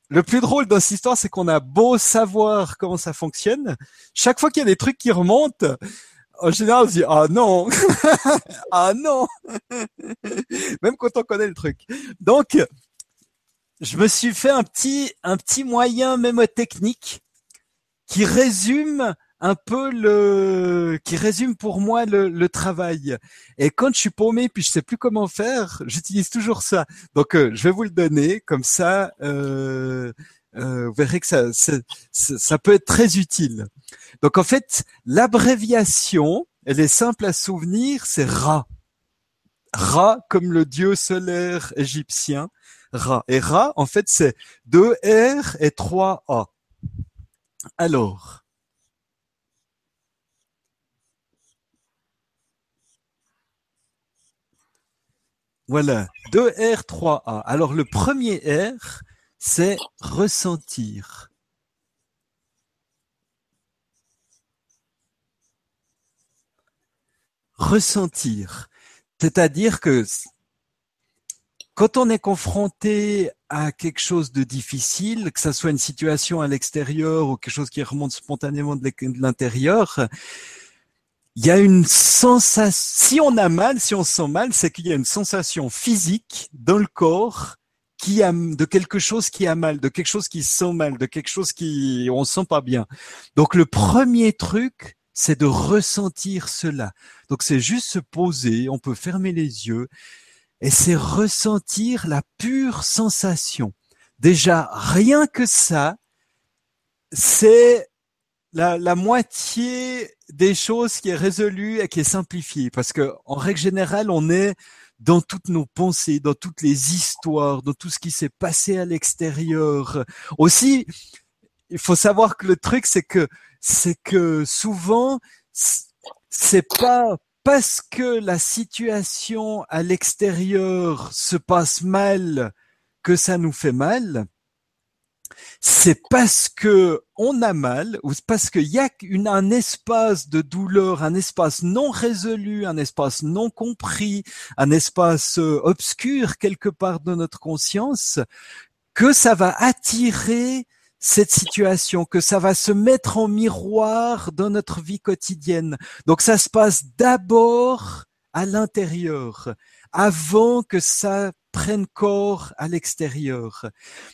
le plus drôle dans cette histoire, c'est qu'on a beau savoir comment ça fonctionne, chaque fois qu'il y a des trucs qui remontent, en général, se dit ah non, ah non, même quand on connaît le truc. Donc, je me suis fait un petit un petit moyen mémotechnique qui résume un peu le qui résume pour moi le, le, travail. Et quand je suis paumé puis je sais plus comment faire, j'utilise toujours ça. Donc euh, je vais vous le donner comme ça. Euh, euh, vous verrez que ça, ça, ça, peut être très utile. Donc en fait, l'abréviation, elle est simple à souvenir, c'est Ra. Ra comme le dieu solaire égyptien. Ra. Et Ra, en fait, c'est deux R et trois A. Alors, Voilà, 2R, 3A. Alors le premier R, c'est ressentir. Ressentir. C'est-à-dire que quand on est confronté à quelque chose de difficile, que ce soit une situation à l'extérieur ou quelque chose qui remonte spontanément de l'intérieur, il y a une sensation, si on a mal, si on se sent mal, c'est qu'il y a une sensation physique dans le corps qui a de quelque chose qui a mal, de quelque chose qui sent mal, de quelque chose qui on sent pas bien. Donc le premier truc, c'est de ressentir cela. Donc c'est juste se poser, on peut fermer les yeux et c'est ressentir la pure sensation. Déjà rien que ça, c'est la, la, moitié des choses qui est résolue et qui est simplifiée. Parce que, en règle générale, on est dans toutes nos pensées, dans toutes les histoires, dans tout ce qui s'est passé à l'extérieur. Aussi, il faut savoir que le truc, c'est que, c'est que souvent, c'est pas parce que la situation à l'extérieur se passe mal que ça nous fait mal, c'est parce que on a mal ou parce qu'il y a un espace de douleur, un espace non résolu, un espace non compris, un espace euh, obscur quelque part de notre conscience, que ça va attirer cette situation, que ça va se mettre en miroir dans notre vie quotidienne. Donc ça se passe d'abord à l'intérieur, avant que ça prenne corps à l'extérieur.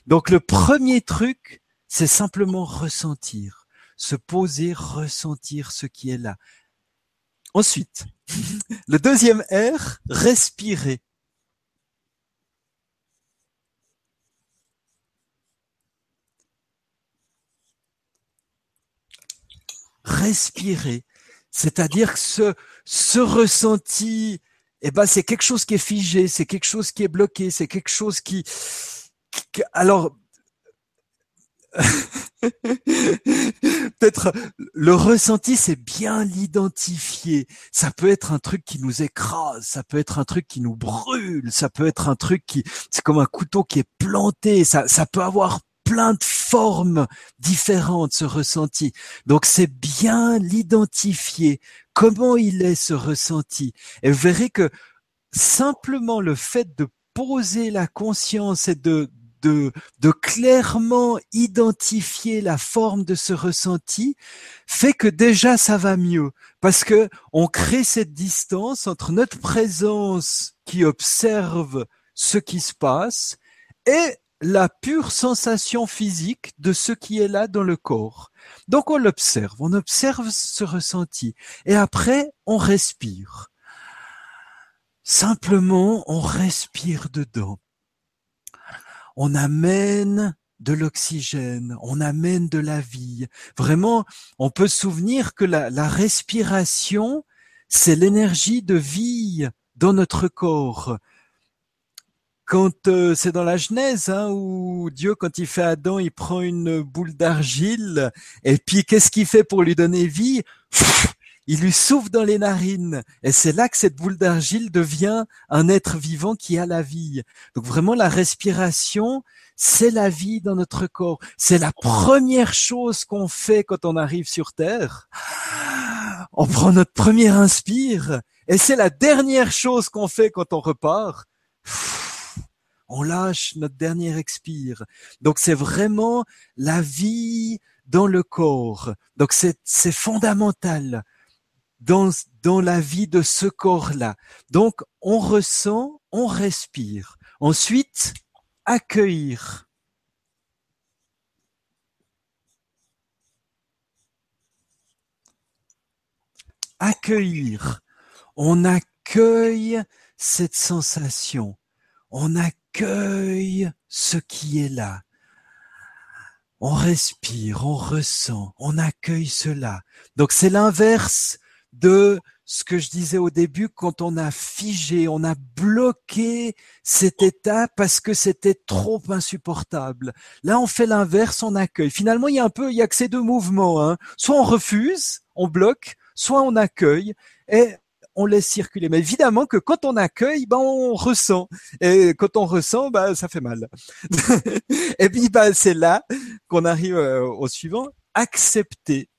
Donc le premier truc, c'est simplement ressentir, se poser, ressentir ce qui est là. Ensuite, le deuxième R, respirer. Respirer, c'est-à-dire que ce, ce ressenti eh ben c'est quelque chose qui est figé, c'est quelque chose qui est bloqué, c'est quelque chose qui, alors peut-être le ressenti c'est bien l'identifier. Ça peut être un truc qui nous écrase, ça peut être un truc qui nous brûle, ça peut être un truc qui c'est comme un couteau qui est planté, ça ça peut avoir plein de formes différentes, ce ressenti. Donc c'est bien l'identifier, comment il est ce ressenti? Et vous verrez que simplement le fait de poser la conscience et de, de, de, clairement identifier la forme de ce ressenti fait que déjà ça va mieux parce que on crée cette distance entre notre présence qui observe ce qui se passe et la pure sensation physique de ce qui est là dans le corps. Donc on l'observe, on observe ce ressenti et après on respire. Simplement on respire dedans. On amène de l'oxygène, on amène de la vie. Vraiment, on peut se souvenir que la, la respiration, c'est l'énergie de vie dans notre corps quand euh, c'est dans la Genèse hein, où Dieu, quand il fait Adam, il prend une boule d'argile et puis qu'est-ce qu'il fait pour lui donner vie? Il lui souffle dans les narines et c'est là que cette boule d'argile devient un être vivant qui a la vie. Donc vraiment la respiration, c'est la vie dans notre corps. C'est la première chose qu'on fait quand on arrive sur Terre. On prend notre première inspire et c'est la dernière chose qu'on fait quand on repart on lâche notre dernier expire. Donc c'est vraiment la vie dans le corps. Donc c'est fondamental dans dans la vie de ce corps-là. Donc on ressent, on respire. Ensuite, accueillir. Accueillir. On accueille cette sensation. On accueille accueille ce qui est là. On respire, on ressent, on accueille cela. Donc c'est l'inverse de ce que je disais au début quand on a figé, on a bloqué cet état parce que c'était trop insupportable. Là, on fait l'inverse, on accueille. Finalement, il y a un peu, il y a que ces deux mouvements. Hein. Soit on refuse, on bloque, soit on accueille. Et on laisse circuler. Mais évidemment que quand on accueille, ben on ressent. Et quand on ressent, ben ça fait mal. et puis ben c'est là qu'on arrive euh, au suivant, accepter.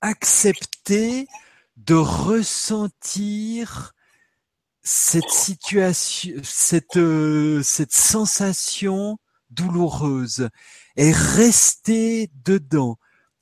Accepter de ressentir cette situation, cette, euh, cette sensation douloureuse et rester dedans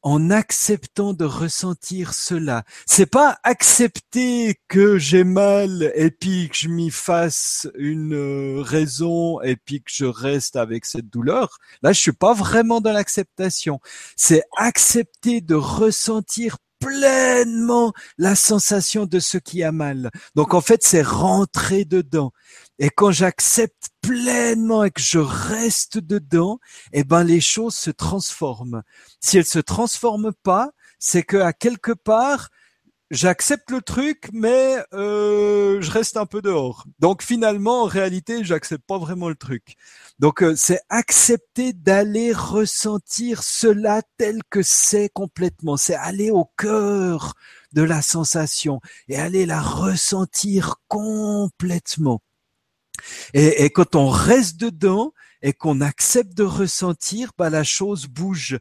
en acceptant de ressentir cela. C'est pas accepter que j'ai mal et puis que je m'y fasse une euh, raison et puis que je reste avec cette douleur. Là, je suis pas vraiment dans l'acceptation. C'est accepter de ressentir pleinement la sensation de ce qui a mal. Donc en fait, c'est rentrer dedans. Et quand j'accepte pleinement et que je reste dedans, eh ben les choses se transforment. Si elles se transforment pas, c'est que à quelque part j'accepte le truc, mais euh, je reste un peu dehors. Donc finalement, en réalité, j'accepte pas vraiment le truc. Donc euh, c'est accepter d'aller ressentir cela tel que c'est complètement. C'est aller au cœur de la sensation et aller la ressentir complètement. Et, et quand on reste dedans et qu'on accepte de ressentir, bah la chose bouge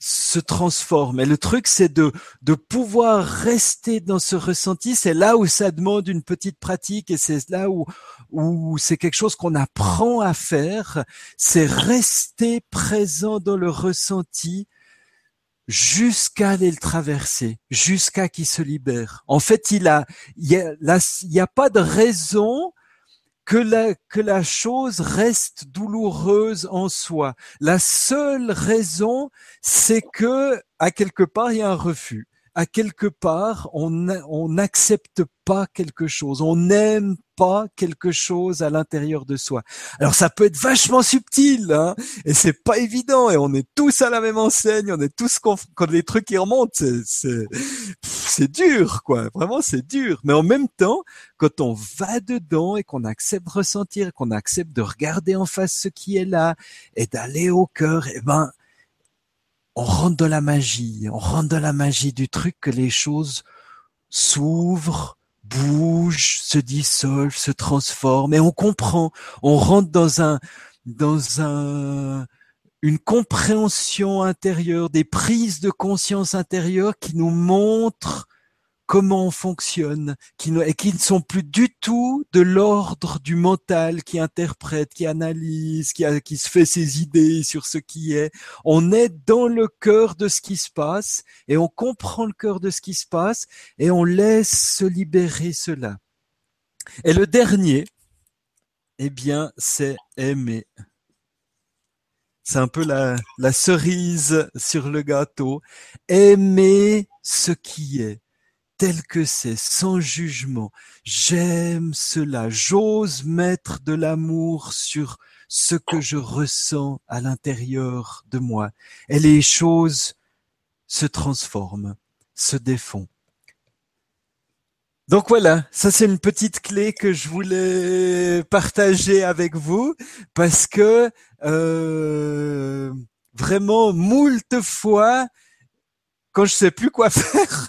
se transforme. Et le truc, c'est de, de pouvoir rester dans ce ressenti. C'est là où ça demande une petite pratique et c'est là où, où c'est quelque chose qu'on apprend à faire. C'est rester présent dans le ressenti jusqu'à aller le traverser, jusqu'à qu'il se libère. En fait, il a, il y a, il y a pas de raison que la, que la chose reste douloureuse en soi. La seule raison, c'est que, à quelque part, il y a un refus. À quelque part, on n'accepte pas quelque chose. On n'aime pas quelque chose à l'intérieur de soi. Alors ça peut être vachement subtil, hein, et c'est pas évident. Et on est tous à la même enseigne. On est tous quand les trucs qui remontent, c'est dur, quoi. Vraiment, c'est dur. Mais en même temps, quand on va dedans et qu'on accepte de ressentir, qu'on accepte de regarder en face ce qui est là et d'aller au cœur, eh ben, on rentre dans la magie. On rentre dans la magie du truc que les choses s'ouvrent, bougent, se dissolvent, se transforment et on comprend. On rentre dans un, dans un, une compréhension intérieure, des prises de conscience intérieure qui nous montrent comment on fonctionne, et qui ne sont plus du tout de l'ordre du mental qui interprète, qui analyse, qui, se fait ses idées sur ce qui est. On est dans le cœur de ce qui se passe et on comprend le cœur de ce qui se passe et on laisse se libérer cela. Et le dernier, eh bien, c'est aimer. C'est un peu la cerise sur le gâteau. Aimer ce qui est tel que c'est, sans jugement. J'aime cela. J'ose mettre de l'amour sur ce que je ressens à l'intérieur de moi. Et les choses se transforment, se défont. Donc voilà, ça c'est une petite clé que je voulais partager avec vous parce que euh, vraiment moult fois quand je sais plus quoi faire,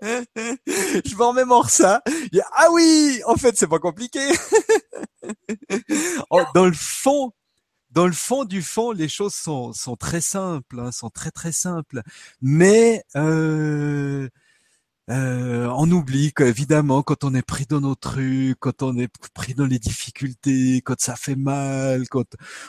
je m'en remémore ça. ah oui, en fait c'est pas compliqué. dans le fond, dans le fond du fond, les choses sont, sont très simples, hein, sont très très simples. Mais euh, euh, on oublie qu'évidemment, quand on est pris dans nos trucs, quand on est pris dans les difficultés, quand ça fait mal, quand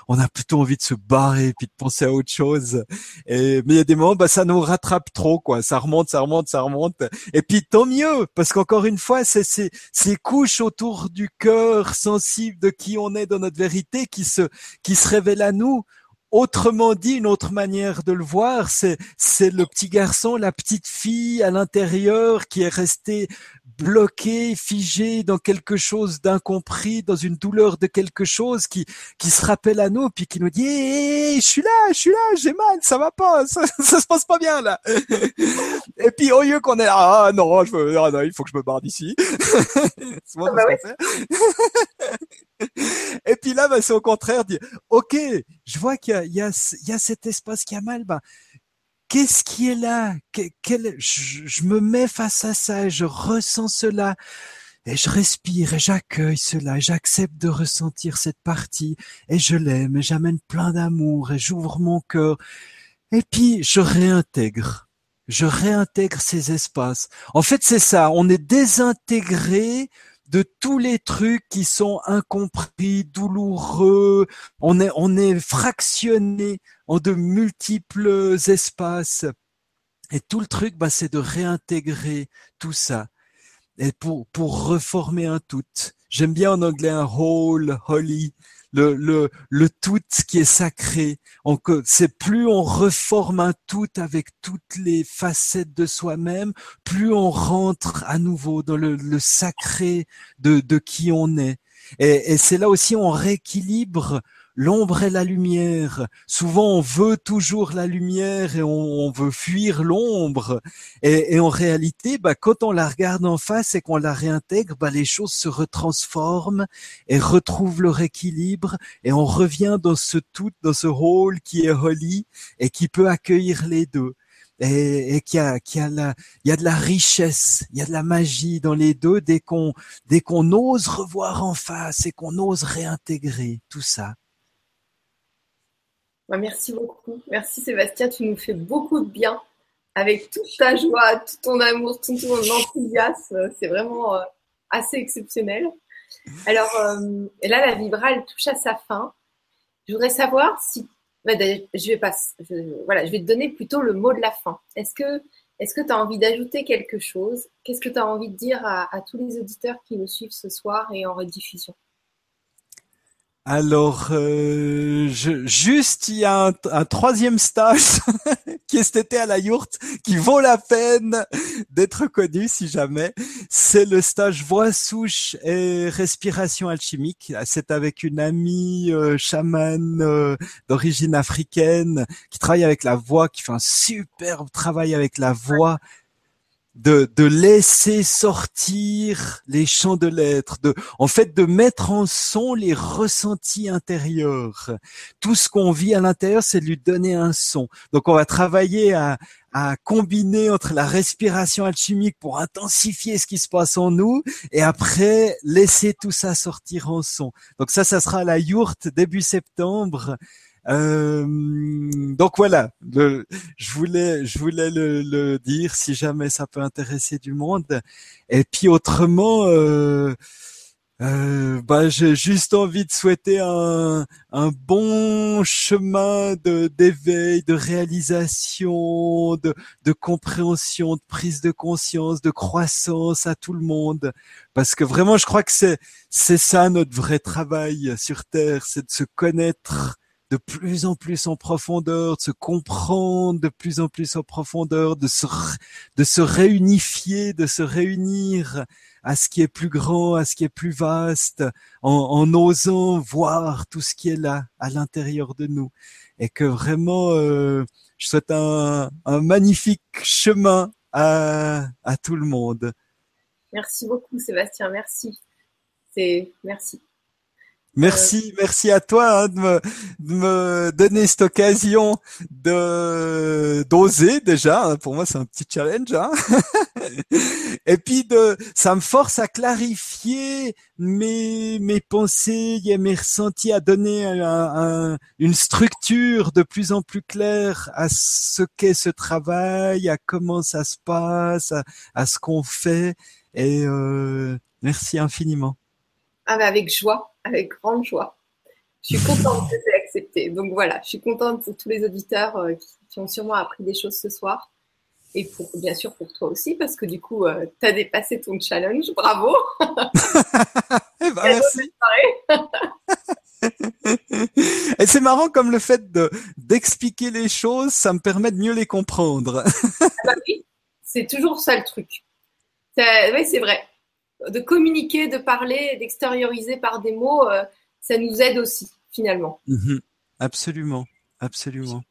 on a plutôt envie de se barrer puis de penser à autre chose. Et, mais il y a des moments, bah, ça nous rattrape trop, quoi. Ça remonte, ça remonte, ça remonte. Et puis tant mieux, parce qu'encore une fois, c'est ces, couches autour du cœur sensible de qui on est dans notre vérité qui se, qui se révèlent à nous. Autrement dit, une autre manière de le voir, c'est c'est le petit garçon, la petite fille à l'intérieur qui est resté bloqué, figé dans quelque chose d'incompris, dans une douleur de quelque chose qui qui se rappelle à nous, puis qui nous dit hey, je suis là, je suis là, j'ai mal, ça va pas, ça, ça se passe pas bien là. Et puis au lieu qu'on est là, ah non, je veux, ah non, il faut que je me barre d'ici. Ah bah puis là, bah, c'est au contraire dire, ok, je vois qu'il y y, y a cet espace qui a mal, bah, qu'est-ce qui est là? Quel, je, je, me mets face à ça et je ressens cela. Et je respire et j'accueille cela et j'accepte de ressentir cette partie et je l'aime et j'amène plein d'amour et j'ouvre mon cœur. Et puis je réintègre. Je réintègre ces espaces. En fait, c'est ça. On est désintégré de tous les trucs qui sont incompris, douloureux. On est, on est fractionné en de multiples espaces. Et tout le truc, bah, c'est de réintégrer tout ça. Et pour, pour reformer un tout. J'aime bien en anglais un whole, holy le, le, le tout qui est sacré. C'est plus on reforme un tout avec toutes les facettes de soi-même, plus on rentre à nouveau dans le, le sacré de, de qui on est. Et, et c'est là aussi on rééquilibre l'ombre et la lumière. Souvent, on veut toujours la lumière et on, veut fuir l'ombre. Et, en réalité, bah, quand on la regarde en face et qu'on la réintègre, bah, les choses se retransforment et retrouvent leur équilibre et on revient dans ce tout, dans ce rôle qui est holy et qui peut accueillir les deux. et, qu'il y a, qu'il y a la, il y a de la richesse, il y a de la magie dans les deux dès qu'on, dès qu'on ose revoir en face et qu'on ose réintégrer tout ça. Bah, merci beaucoup. Merci Sébastien, tu nous fais beaucoup de bien avec toute ta joie, tout ton amour, tout ton enthousiasme. C'est vraiment euh, assez exceptionnel. Alors euh, là, la Vibra, elle touche à sa fin. Je voudrais savoir si bah, je vais te donner plutôt le mot de la fin. Est-ce que que tu as envie d'ajouter quelque chose? Qu'est-ce que tu as envie de dire à, à, tous les auditeurs qui nous suivent ce soir et en rediffusion? Alors, euh, juste, il y a un, troisième stage qui est cet été à la yourte, qui vaut la peine d'être connu si jamais. C'est le stage voix souche et respiration alchimique. C'est avec une amie euh, chamane euh, d'origine africaine qui travaille avec la voix, qui fait un superbe travail avec la voix de, de laisser sortir les chants de l'être, de, en fait, de mettre en son les ressentis intérieurs. Tout ce qu'on vit à l'intérieur, c'est de lui donner un son. Donc, on va travailler à, à combiner entre la respiration alchimique pour intensifier ce qui se passe en nous et après laisser tout ça sortir en son. Donc ça, ça sera à la yourte début septembre. Euh, donc voilà, le, je voulais, je voulais le, le, dire si jamais ça peut intéresser du monde. Et puis autrement, euh, euh, bah, j'ai juste envie de souhaiter un, un bon chemin de d'éveil, de réalisation, de, de compréhension, de prise de conscience, de croissance à tout le monde, parce que vraiment, je crois que c'est c'est ça notre vrai travail sur Terre, c'est de se connaître de plus en plus en profondeur, de se comprendre de plus en plus en profondeur, de se, de se réunifier, de se réunir à ce qui est plus grand, à ce qui est plus vaste, en, en osant voir tout ce qui est là, à l'intérieur de nous. Et que vraiment, euh, je souhaite un, un magnifique chemin à, à tout le monde. Merci beaucoup, Sébastien. Merci. C'est merci. Merci, merci à toi hein, de, me, de, me, donner cette occasion de d'oser déjà. Hein. Pour moi, c'est un petit challenge. Hein. et puis de, ça me force à clarifier mes mes pensées et mes ressentis, à donner un, une structure de plus en plus claire à ce qu'est ce travail, à comment ça se passe, à, ce qu'on fait. Et euh, merci infiniment. Ah, avec joie avec grande joie. Je suis contente que tu aies accepté. Donc voilà, je suis contente pour tous les auditeurs euh, qui, ont sûrement appris des choses ce soir. Et pour, bien sûr pour toi aussi, parce que du coup, euh, tu as dépassé ton challenge. Bravo eh ben, Merci Et c'est marrant comme le fait de d'expliquer les choses, ça me permet de mieux les comprendre. Ah bah oui, c'est toujours ça le truc. Oui, c'est vrai de communiquer, de parler, d'extérioriser par des mots, euh, ça nous aide aussi finalement. Mhm. absolument, absolument.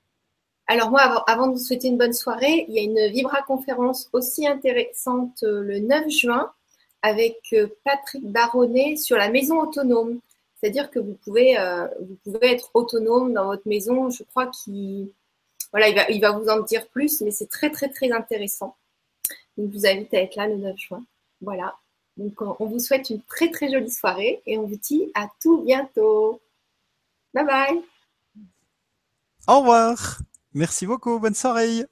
Alors moi, avant, de vous souhaiter une bonne soirée, il y a une Vibra conférence aussi intéressante euh, le 9 juin avec euh, Patrick Baronnet sur la maison autonome. C'est-à-dire que vous pouvez, vous pouvez être autonome dans votre maison. Je crois qu'il voilà, il va, il va vous en dire plus, mais c'est très très très intéressant. Donc je vous invite à être là le 9 juin. Voilà. Donc, on vous souhaite une très très jolie soirée et on vous dit à tout bientôt. Bye bye. Au revoir. Merci beaucoup. Bonne soirée.